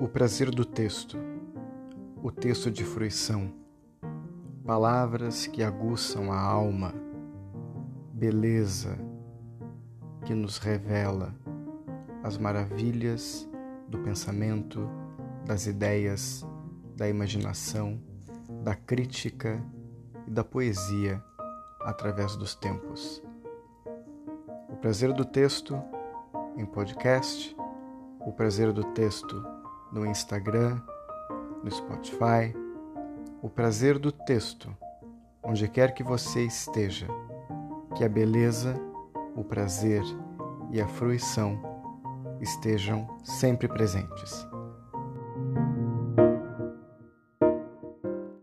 O prazer do texto, o texto de fruição, palavras que aguçam a alma, beleza que nos revela as maravilhas do pensamento, das ideias, da imaginação, da crítica e da poesia através dos tempos. O prazer do texto em podcast, o prazer do texto no Instagram, no Spotify. O prazer do texto, onde quer que você esteja, que a beleza, o prazer e a fruição estejam sempre presentes.